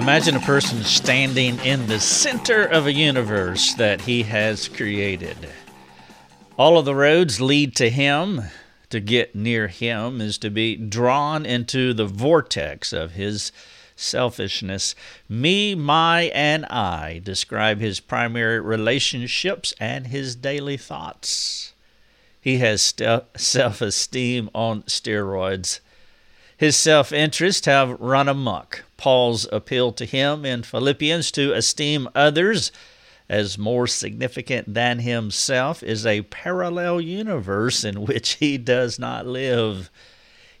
Imagine a person standing in the center of a universe that he has created. All of the roads lead to him. To get near him is to be drawn into the vortex of his selfishness. Me, my, and I describe his primary relationships and his daily thoughts. He has st- self esteem on steroids. His self interest have run amuck. Paul's appeal to him in Philippians to esteem others as more significant than himself is a parallel universe in which he does not live.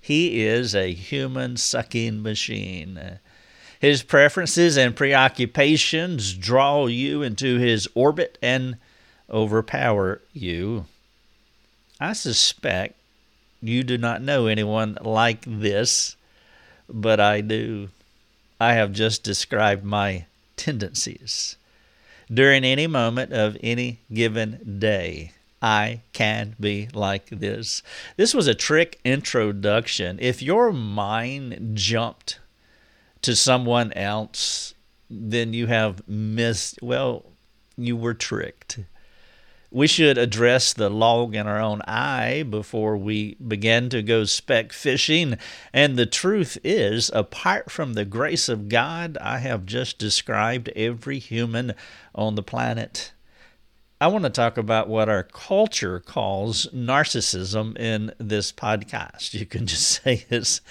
He is a human sucking machine. His preferences and preoccupations draw you into his orbit and overpower you. I suspect you do not know anyone like this, but I do. I have just described my tendencies. During any moment of any given day, I can be like this. This was a trick introduction. If your mind jumped to someone else, then you have missed, well, you were tricked we should address the log in our own eye before we begin to go speck fishing. And the truth is, apart from the grace of God, I have just described every human on the planet. I want to talk about what our culture calls narcissism in this podcast. You can just say it's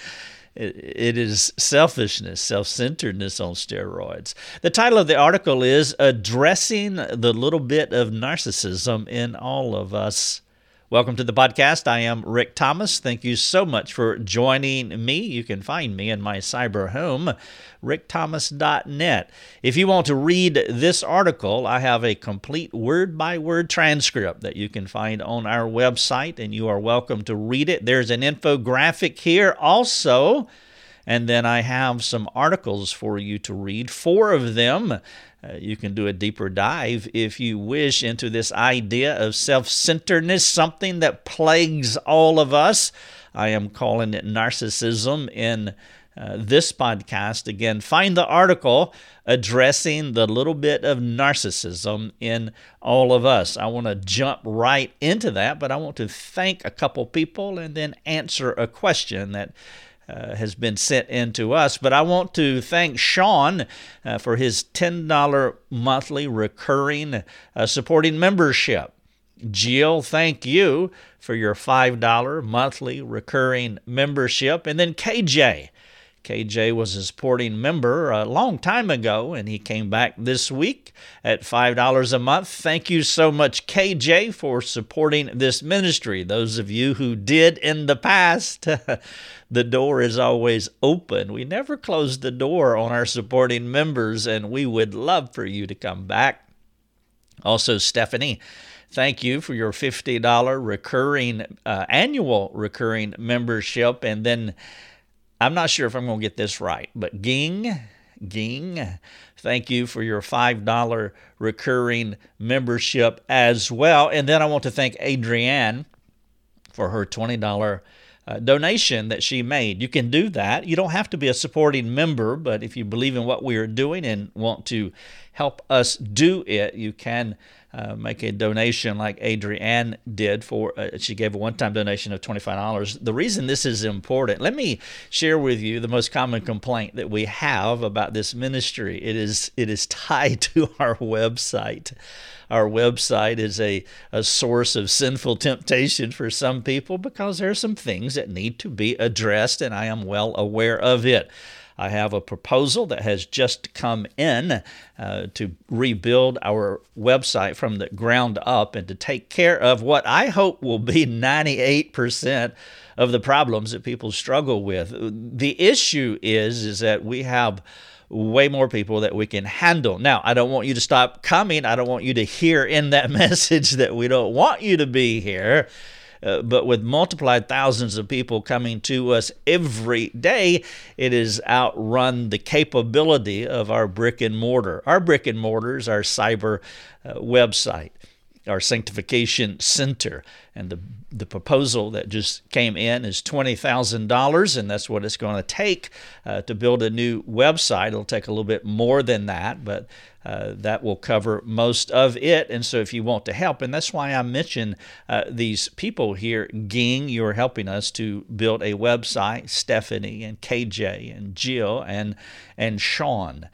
it is selfishness, self centeredness on steroids. The title of the article is Addressing the Little Bit of Narcissism in All of Us. Welcome to the podcast. I am Rick Thomas. Thank you so much for joining me. You can find me in my cyber home, rickthomas.net. If you want to read this article, I have a complete word by word transcript that you can find on our website, and you are welcome to read it. There's an infographic here also. And then I have some articles for you to read, four of them uh, you can do a deeper dive if you wish into this idea of self centeredness, something that plagues all of us. I am calling it narcissism in uh, this podcast. Again, find the article addressing the little bit of narcissism in all of us. I want to jump right into that, but I want to thank a couple people and then answer a question that uh, has been sent in to us. But I want to thank Sean uh, for his $10 monthly recurring uh, supporting membership. Jill, thank you for your $5 monthly recurring membership. And then KJ, KJ was a supporting member a long time ago, and he came back this week at $5 a month. Thank you so much, KJ, for supporting this ministry. Those of you who did in the past, the door is always open. We never close the door on our supporting members, and we would love for you to come back. Also, Stephanie, thank you for your $50 recurring, uh, annual recurring membership. And then I'm not sure if I'm going to get this right, but Ging, Ging, thank you for your $5 recurring membership as well. And then I want to thank Adrienne for her $20 uh, donation that she made. You can do that. You don't have to be a supporting member, but if you believe in what we are doing and want to help us do it, you can uh, make a donation like Adrienne did for uh, she gave a one-time donation of $25. The reason this is important, let me share with you the most common complaint that we have about this ministry. It is it is tied to our website. Our website is a, a source of sinful temptation for some people because there are some things that need to be addressed, and I am well aware of it. I have a proposal that has just come in uh, to rebuild our website from the ground up and to take care of what I hope will be 98% of the problems that people struggle with. The issue is is that we have way more people that we can handle. Now, I don't want you to stop coming. I don't want you to hear in that message that we don't want you to be here. Uh, but with multiplied thousands of people coming to us every day, it has outrun the capability of our brick and mortar. Our brick and mortar is our cyber uh, website. Our sanctification center. And the, the proposal that just came in is $20,000, and that's what it's going to take uh, to build a new website. It'll take a little bit more than that, but uh, that will cover most of it. And so, if you want to help, and that's why I mention uh, these people here, Ging, you're helping us to build a website, Stephanie and KJ and Jill and and Sean.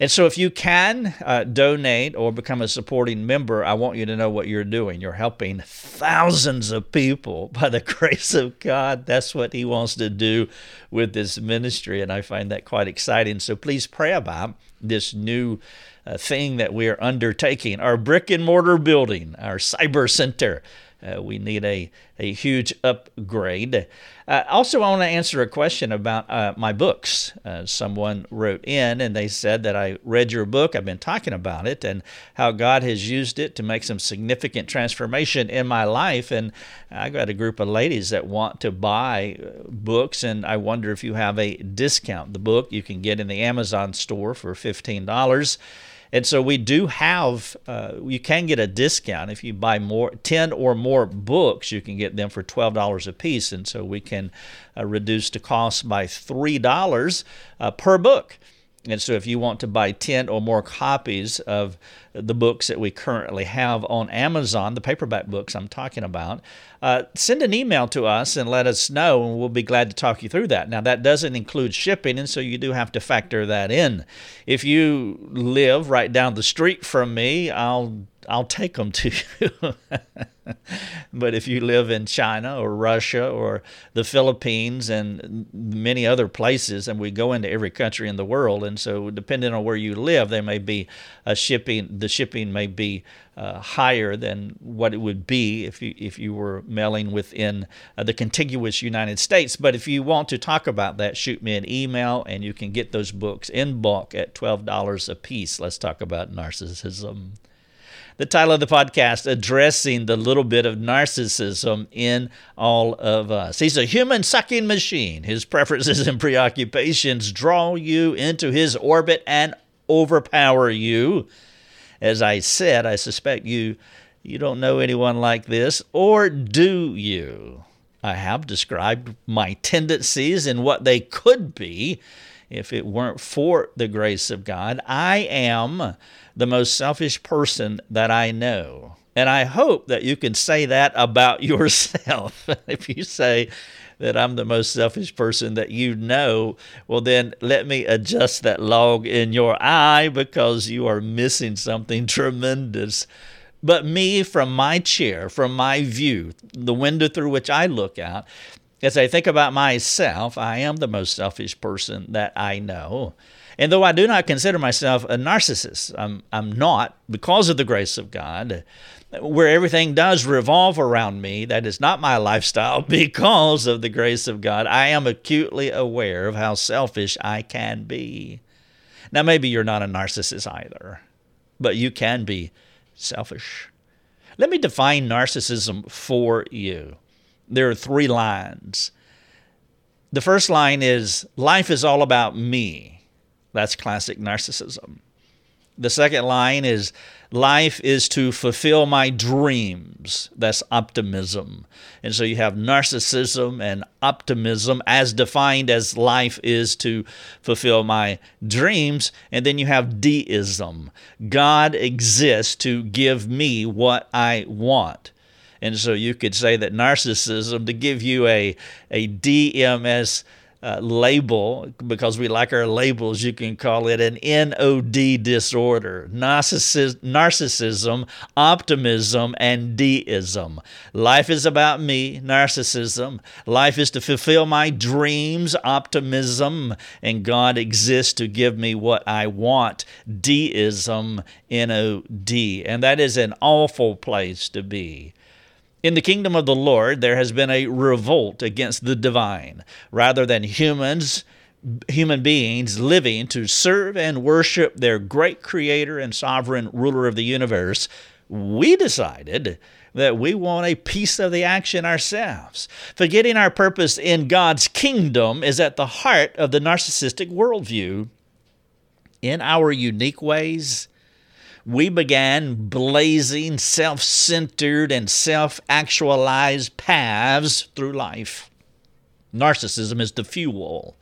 And so, if you can uh, donate or become a supporting member, I want you to know what you're doing. You're helping thousands of people by the grace of God. That's what He wants to do with this ministry. And I find that quite exciting. So, please pray about this new uh, thing that we are undertaking our brick and mortar building, our cyber center. Uh, we need a, a huge upgrade. Uh, also, I want to answer a question about uh, my books. Uh, someone wrote in and they said that I read your book. I've been talking about it and how God has used it to make some significant transformation in my life. And I got a group of ladies that want to buy uh, books, and I wonder if you have a discount. The book you can get in the Amazon store for $15. And so we do have, uh, you can get a discount if you buy more, 10 or more books, you can get them for $12 a piece. And so we can uh, reduce the cost by $3 uh, per book. And so, if you want to buy 10 or more copies of the books that we currently have on Amazon, the paperback books I'm talking about, uh, send an email to us and let us know, and we'll be glad to talk you through that. Now, that doesn't include shipping, and so you do have to factor that in. If you live right down the street from me, I'll I'll take them to you. but if you live in China or Russia or the Philippines and many other places, and we go into every country in the world, and so depending on where you live, there may be a shipping. The shipping may be uh, higher than what it would be if you if you were mailing within uh, the contiguous United States. But if you want to talk about that, shoot me an email, and you can get those books in bulk at twelve dollars a piece. Let's talk about narcissism the title of the podcast, Addressing the Little Bit of Narcissism in All of Us. He's a human sucking machine. His preferences and preoccupations draw you into his orbit and overpower you. As I said, I suspect you you don't know anyone like this, or do you? I have described my tendencies and what they could be if it weren't for the grace of God. I am the most selfish person that I know. And I hope that you can say that about yourself. if you say that I'm the most selfish person that you know, well, then let me adjust that log in your eye because you are missing something tremendous. But me, from my chair, from my view, the window through which I look out, as I think about myself, I am the most selfish person that I know. And though I do not consider myself a narcissist, I'm, I'm not, because of the grace of God, where everything does revolve around me. That is not my lifestyle because of the grace of God. I am acutely aware of how selfish I can be. Now, maybe you're not a narcissist either, but you can be selfish. Let me define narcissism for you. There are three lines. The first line is life is all about me. That's classic narcissism. The second line is life is to fulfill my dreams. That's optimism. And so you have narcissism and optimism as defined as life is to fulfill my dreams. And then you have deism. God exists to give me what I want. And so you could say that narcissism, to give you a, a DMS uh, label, because we like our labels, you can call it an NOD disorder narcissis- narcissism, optimism, and deism. Life is about me, narcissism. Life is to fulfill my dreams, optimism, and God exists to give me what I want, deism, NOD. And that is an awful place to be. In the kingdom of the Lord, there has been a revolt against the divine. Rather than humans, human beings living to serve and worship their great creator and sovereign ruler of the universe, we decided that we want a piece of the action ourselves. Forgetting our purpose in God's kingdom is at the heart of the narcissistic worldview. In our unique ways, we began blazing self centered and self actualized paths through life. Narcissism is the fuel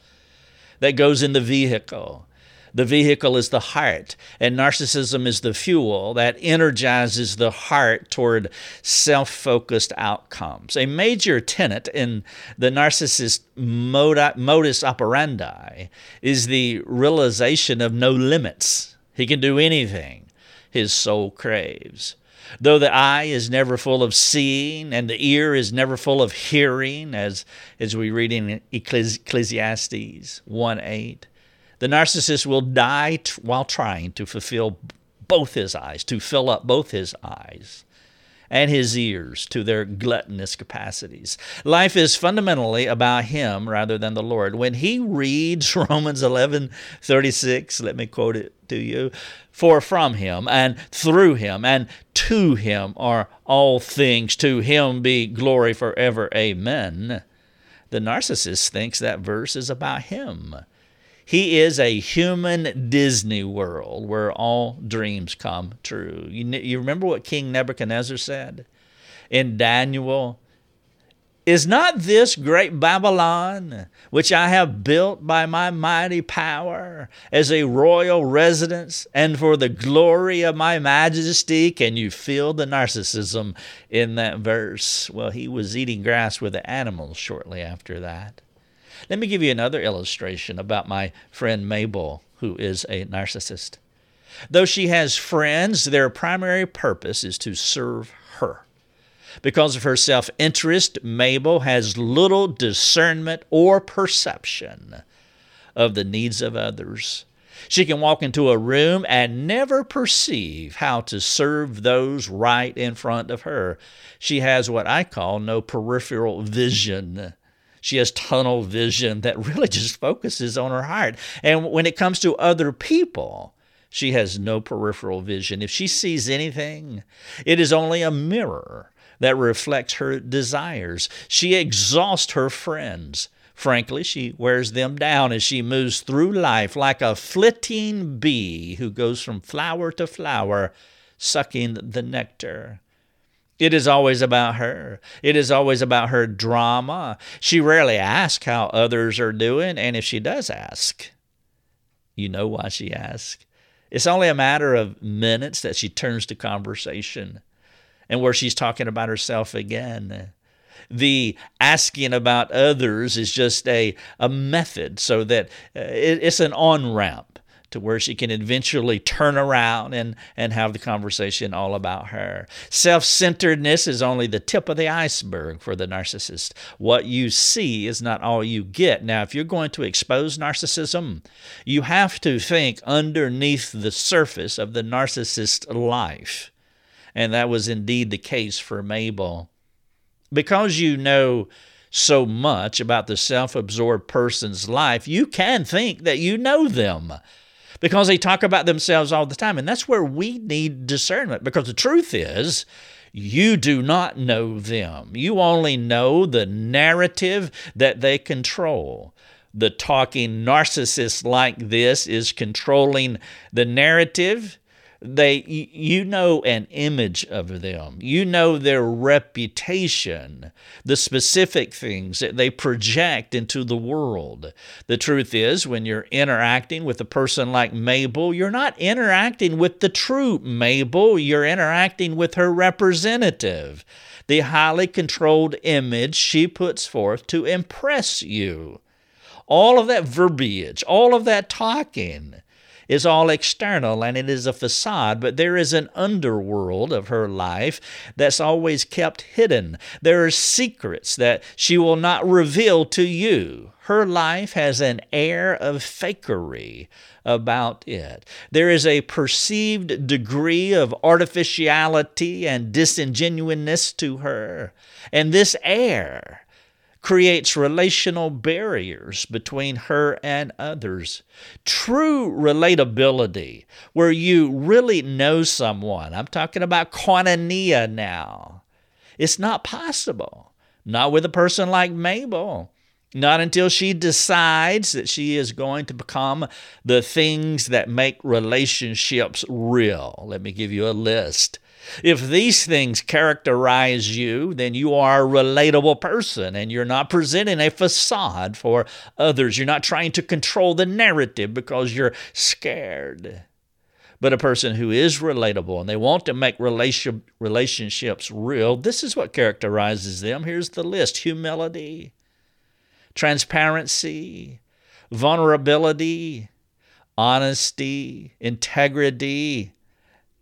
that goes in the vehicle. The vehicle is the heart, and narcissism is the fuel that energizes the heart toward self focused outcomes. A major tenet in the narcissist modus operandi is the realization of no limits. He can do anything his soul craves. Though the eye is never full of seeing and the ear is never full of hearing, as, as we read in Ecclesiastes 1 8, the narcissist will die t- while trying to fulfill both his eyes, to fill up both his eyes and his ears to their gluttonous capacities. Life is fundamentally about him rather than the Lord. When he reads Romans 11 36, let me quote it to you For from him and through him and to him are all things, to him be glory forever. Amen. The narcissist thinks that verse is about him. He is a human Disney world where all dreams come true. You, you remember what King Nebuchadnezzar said in Daniel? Is not this great Babylon, which I have built by my mighty power, as a royal residence and for the glory of my majesty? Can you feel the narcissism in that verse? Well, he was eating grass with the animals shortly after that. Let me give you another illustration about my friend Mabel, who is a narcissist. Though she has friends, their primary purpose is to serve her. Because of her self interest, Mabel has little discernment or perception of the needs of others. She can walk into a room and never perceive how to serve those right in front of her. She has what I call no peripheral vision. She has tunnel vision that really just focuses on her heart. And when it comes to other people, she has no peripheral vision. If she sees anything, it is only a mirror that reflects her desires. She exhausts her friends. Frankly, she wears them down as she moves through life like a flitting bee who goes from flower to flower, sucking the nectar. It is always about her. It is always about her drama. She rarely asks how others are doing, and if she does ask, you know why she asks. It's only a matter of minutes that she turns to conversation and where she's talking about herself again. The asking about others is just a, a method so that uh, it's an on ramp to where she can eventually turn around and, and have the conversation all about her. Self centeredness is only the tip of the iceberg for the narcissist. What you see is not all you get. Now, if you're going to expose narcissism, you have to think underneath the surface of the narcissist's life. And that was indeed the case for Mabel. Because you know so much about the self absorbed person's life, you can think that you know them because they talk about themselves all the time. And that's where we need discernment because the truth is, you do not know them. You only know the narrative that they control. The talking narcissist like this is controlling the narrative they you know an image of them. You know their reputation the specific things that they project into the world. The truth is when you're interacting with a person like mabel you're not interacting with the true mabel. You're interacting with her representative. The highly controlled image she puts forth to impress you. All of that verbiage all of that talking is all external and it is a facade, but there is an underworld of her life that's always kept hidden. There are secrets that she will not reveal to you. Her life has an air of fakery about it. There is a perceived degree of artificiality and disingenuousness to her. And this air creates relational barriers between her and others. True relatability, where you really know someone, I'm talking about koinonia now, it's not possible. Not with a person like Mabel. Not until she decides that she is going to become the things that make relationships real. Let me give you a list. If these things characterize you, then you are a relatable person and you're not presenting a facade for others. You're not trying to control the narrative because you're scared. But a person who is relatable and they want to make relation, relationships real, this is what characterizes them. Here's the list humility, transparency, vulnerability, honesty, integrity,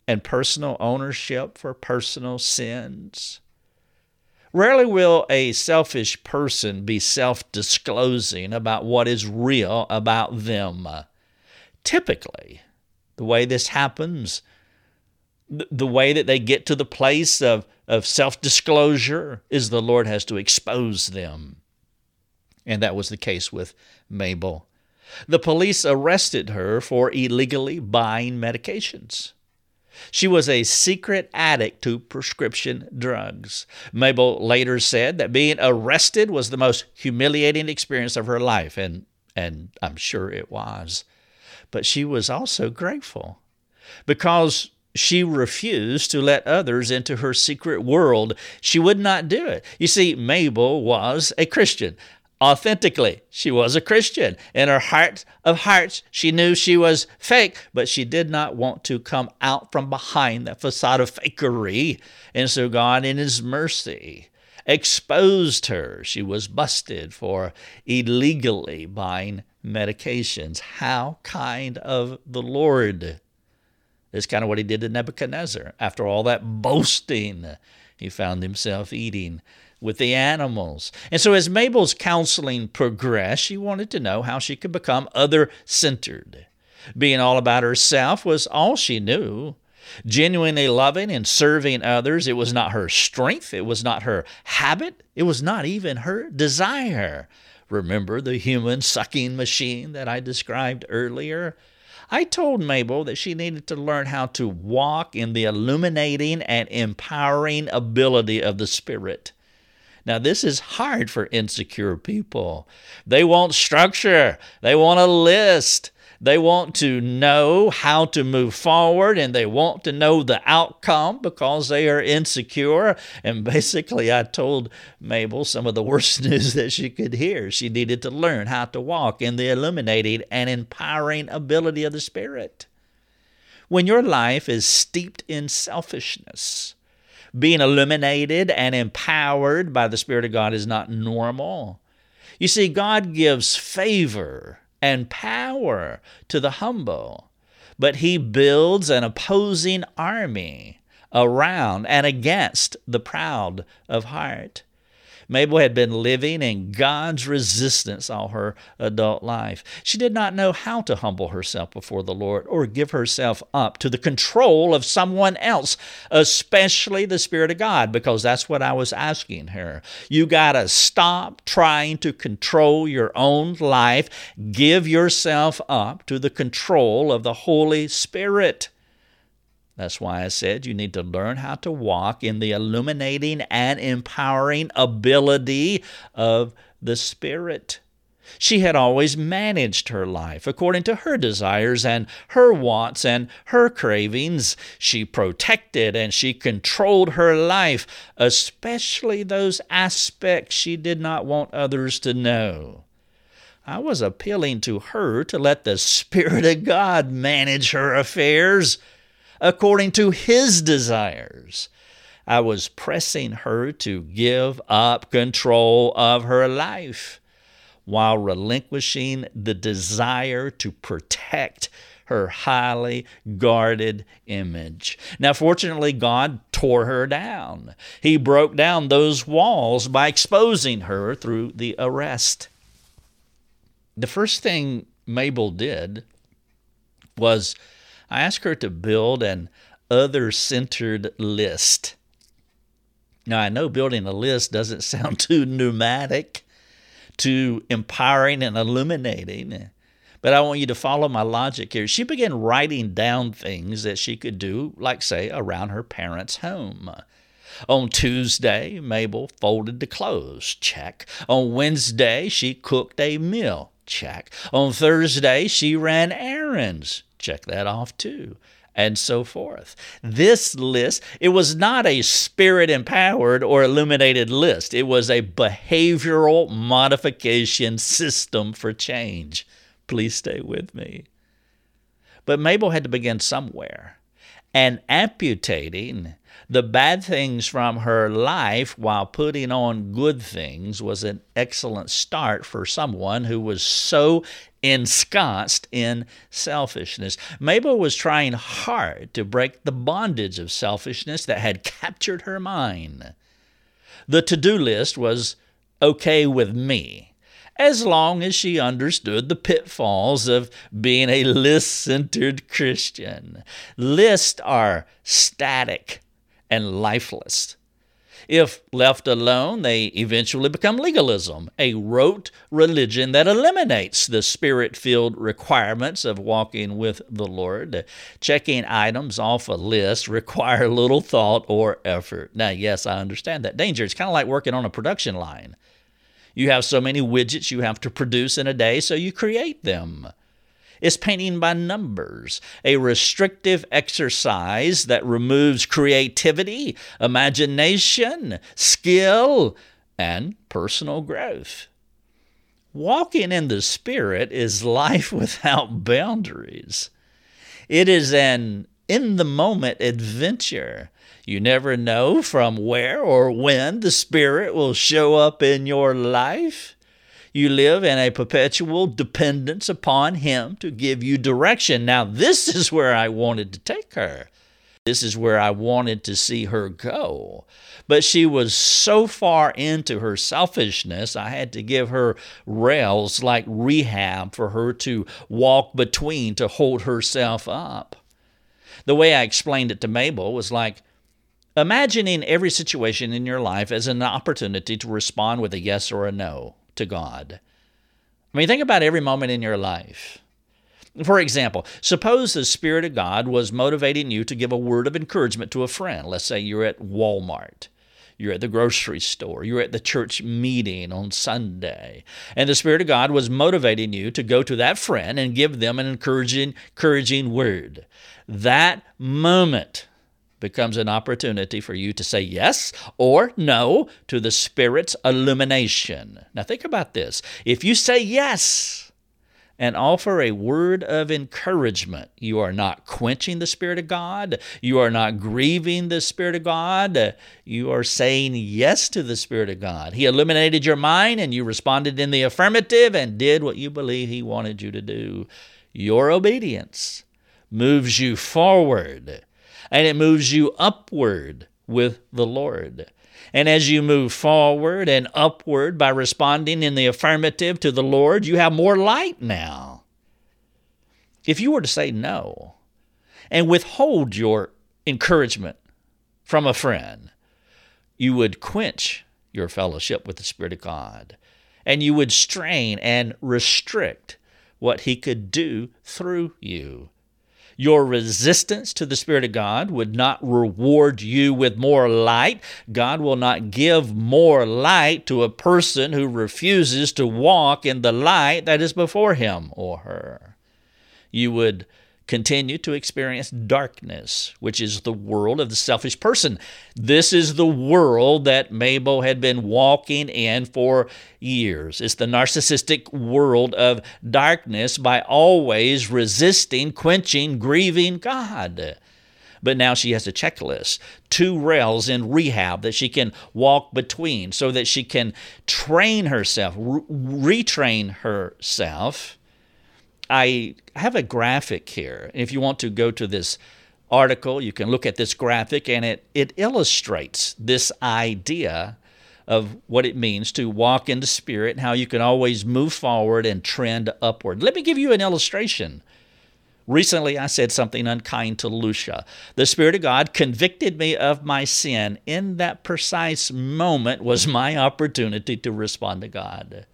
and personal ownership for personal sins. Rarely will a selfish person be self disclosing about what is real about them. Typically, the way this happens, the way that they get to the place of, of self disclosure is the Lord has to expose them. And that was the case with Mabel. The police arrested her for illegally buying medications. She was a secret addict to prescription drugs. Mabel later said that being arrested was the most humiliating experience of her life, and, and I'm sure it was. But she was also grateful because she refused to let others into her secret world. She would not do it. You see, Mabel was a Christian. Authentically, she was a Christian. In her heart of hearts, she knew she was fake, but she did not want to come out from behind that facade of fakery. And so God, in His mercy, exposed her. She was busted for illegally buying medications. How kind of the Lord! It's kind of what he did to Nebuchadnezzar. After all that boasting, he found himself eating with the animals. And so, as Mabel's counseling progressed, she wanted to know how she could become other centered. Being all about herself was all she knew. Genuinely loving and serving others, it was not her strength, it was not her habit, it was not even her desire. Remember the human sucking machine that I described earlier? I told Mabel that she needed to learn how to walk in the illuminating and empowering ability of the Spirit. Now, this is hard for insecure people. They want structure, they want a list, they want to know how to move forward and they want to know the outcome because they are insecure. And basically, I told Mabel some of the worst news that she could hear. She needed to learn how to walk in the illuminating and empowering ability of the Spirit. When your life is steeped in selfishness, being illuminated and empowered by the Spirit of God is not normal. You see, God gives favor and power to the humble, but he builds an opposing army around and against the proud of heart. Mabel had been living in God's resistance all her adult life. She did not know how to humble herself before the Lord or give herself up to the control of someone else, especially the Spirit of God, because that's what I was asking her. You got to stop trying to control your own life, give yourself up to the control of the Holy Spirit. That's why I said you need to learn how to walk in the illuminating and empowering ability of the Spirit. She had always managed her life according to her desires and her wants and her cravings. She protected and she controlled her life, especially those aspects she did not want others to know. I was appealing to her to let the Spirit of God manage her affairs according to his desires. I was pressing her to give up control of her life while relinquishing the desire to protect her highly guarded image. Now, fortunately, God tore her down. He broke down those walls by exposing her through the arrest. The first thing Mabel did was I asked her to build an other centered list. Now, I know building a list doesn't sound too pneumatic, too empowering and illuminating, but I want you to follow my logic here. She began writing down things that she could do, like, say, around her parents' home. On Tuesday, Mabel folded the clothes. Check. On Wednesday, she cooked a meal. Check. On Thursday, she ran errands. Check that off too and so forth. This list, it was not a spirit empowered or illuminated list, it was a behavioral modification system for change. Please stay with me. But Mabel had to begin somewhere. And amputating the bad things from her life while putting on good things was an excellent start for someone who was so ensconced in selfishness. Mabel was trying hard to break the bondage of selfishness that had captured her mind. The to do list was okay with me as long as she understood the pitfalls of being a list centered Christian. Lists are static and lifeless. If left alone, they eventually become legalism, a rote religion that eliminates the spirit filled requirements of walking with the Lord. Checking items off a list require little thought or effort. Now, yes, I understand that danger. It's kind of like working on a production line. You have so many widgets you have to produce in a day, so you create them is painting by numbers, a restrictive exercise that removes creativity, imagination, skill, and personal growth. Walking in the Spirit is life without boundaries. It is an in the moment adventure. You never know from where or when the Spirit will show up in your life. You live in a perpetual dependence upon Him to give you direction. Now, this is where I wanted to take her. This is where I wanted to see her go. But she was so far into her selfishness, I had to give her rails like rehab for her to walk between to hold herself up. The way I explained it to Mabel was like imagining every situation in your life as an opportunity to respond with a yes or a no to God. I mean, think about every moment in your life. For example, suppose the Spirit of God was motivating you to give a word of encouragement to a friend. Let's say you're at Walmart, you're at the grocery store, you're at the church meeting on Sunday, and the Spirit of God was motivating you to go to that friend and give them an encouraging, encouraging word. That moment becomes an opportunity for you to say yes or no to the Spirit's illumination. Now, think about this. If you say yes and offer a word of encouragement, you are not quenching the Spirit of God, you are not grieving the Spirit of God, you are saying yes to the Spirit of God. He illuminated your mind and you responded in the affirmative and did what you believe He wanted you to do. Your obedience moves you forward and it moves you upward with the Lord. And as you move forward and upward by responding in the affirmative to the Lord, you have more light now. If you were to say no and withhold your encouragement from a friend, you would quench your fellowship with the Spirit of God and you would strain and restrict what He could do through you. Your resistance to the Spirit of God would not reward you with more light. God will not give more light to a person who refuses to walk in the light that is before him or her. You would continue to experience darkness, which is the world of the selfish person. This is the world that Mabel had been walking in for years. It's the narcissistic world of darkness by always resisting, quenching, grieving God. But now she has a checklist, two rails in rehab that she can walk between so that she can train herself, re- retrain herself I have a graphic here. If you want to go to this article, you can look at this graphic and it, it illustrates this idea of what it means to walk in the Spirit and how you can always move forward and trend upward. Let me give you an illustration. Recently, I said something unkind to Lucia. The Spirit of God convicted me of my sin. In that precise moment was my opportunity to respond to God.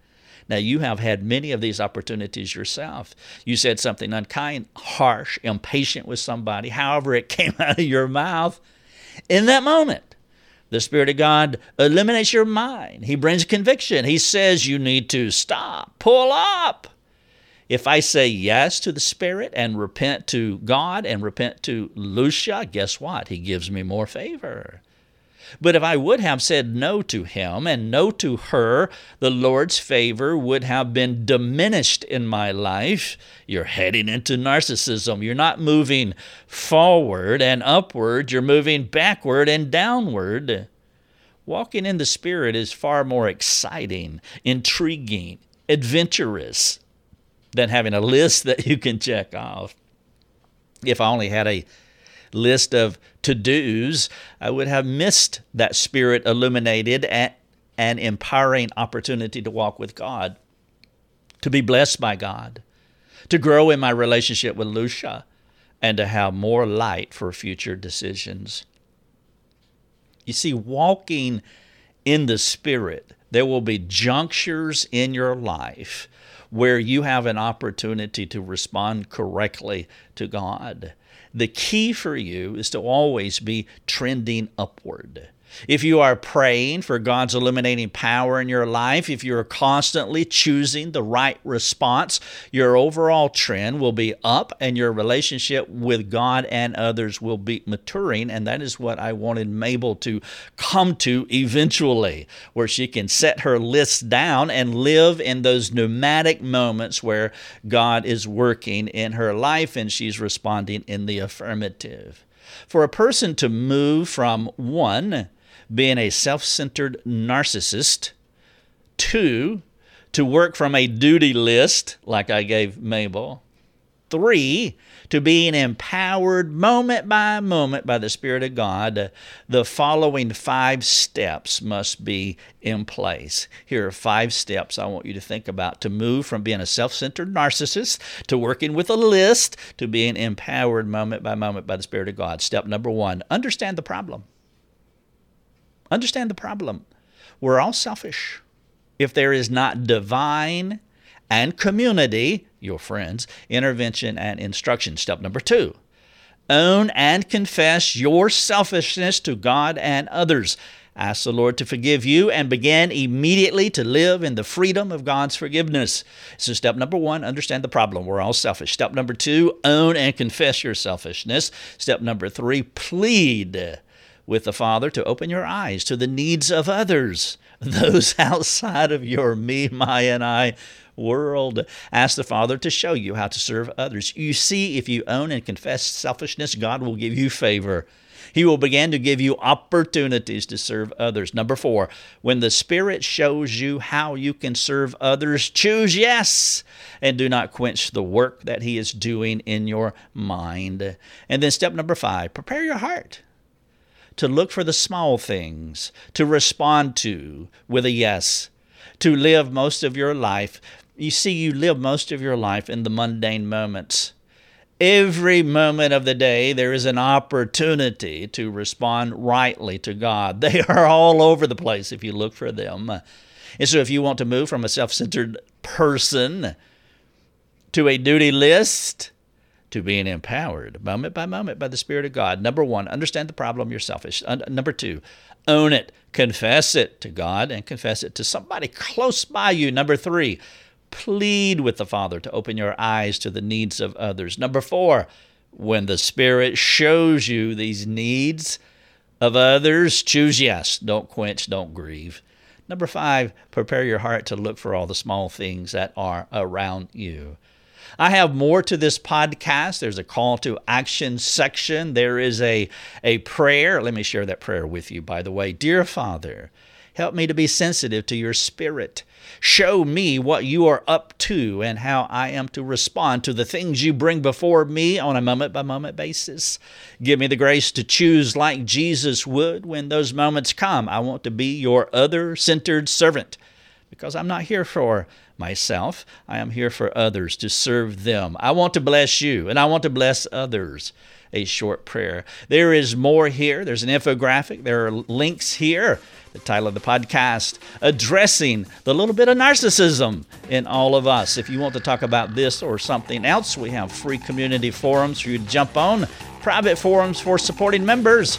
Now, you have had many of these opportunities yourself. You said something unkind, harsh, impatient with somebody, however, it came out of your mouth. In that moment The Spirit of God eliminates your mind. He brings conviction. He says you need to stop, pull up. If I say yes to the Spirit and repent to God and repent to Lucia, guess what? He gives me more favor. But if I would have said no to him and no to her, the Lord's favor would have been diminished in my life. You're heading into narcissism. You're not moving forward and upward, you're moving backward and downward. Walking in the Spirit is far more exciting, intriguing, adventurous than having a list that you can check off. If I only had a list of to dos, I would have missed that spirit illuminated and, and empowering opportunity to walk with God, to be blessed by God, to grow in my relationship with Lucia, and to have more light for future decisions. You see, walking in the Spirit, there will be junctures in your life where you have an opportunity to respond correctly to God. The key for you is to always be trending upward. If you are praying for God's illuminating power in your life, if you're constantly choosing the right response, your overall trend will be up and your relationship with God and others will be maturing. And that is what I wanted Mabel to come to eventually, where she can set her list down and live in those pneumatic moments where God is working in her life and she's responding in the affirmative. For a person to move from one, being a self centered narcissist. Two, to work from a duty list, like I gave Mabel. Three, to being empowered moment by moment by the Spirit of God, the following five steps must be in place. Here are five steps I want you to think about to move from being a self centered narcissist to working with a list to being empowered moment by moment by the Spirit of God. Step number one understand the problem. Understand the problem. We're all selfish. If there is not divine and community, your friends, intervention and instruction. Step number two own and confess your selfishness to God and others. Ask the Lord to forgive you and begin immediately to live in the freedom of God's forgiveness. So, step number one, understand the problem. We're all selfish. Step number two, own and confess your selfishness. Step number three, plead with the Father to open your eyes to the needs of others, those outside of your me, my, and I world. Ask the Father to show you how to serve others. You see, if you own and confess selfishness, God will give you favor. He will begin to give you opportunities to serve others. Number four, when the Spirit shows you how you can serve others, choose yes and do not quench the work that He is doing in your mind. And then step number five, prepare your heart to look for the small things, to respond to with a yes, to live most of your life. You see, you live most of your life in the mundane moments. Every moment of the day, there is an opportunity to respond rightly to God. They are all over the place if you look for them. And so, if you want to move from a self centered person to a duty list, to being empowered moment by moment by the Spirit of God. Number one, understand the problem, you're selfish. number two, own it, confess it to God and confess it to somebody close by you. Number three, plead with the Father to open your eyes to the needs of others. Number four, when the Spirit shows you these needs of others, choose yes. Don't quench, don't grieve. Number five, prepare your heart to look for all the small things that are around you. I have more to this podcast. There's a call to action section. There is a, a prayer. Let me share that prayer with you, by the way. Dear Father, help me to be sensitive to your spirit. Show me what you are up to and how I am to respond to the things you bring before me on a moment by moment basis. Give me the grace to choose like Jesus would when those moments come. I want to be your other centered servant because I'm not here for myself. I am here for others to serve them. I want to bless you and I want to bless others. A short prayer. There is more here. There's an infographic. There are links here. The title of the podcast, Addressing the Little Bit of Narcissism in All of Us. If you want to talk about this or something else, we have free community forums for you to jump on, private forums for supporting members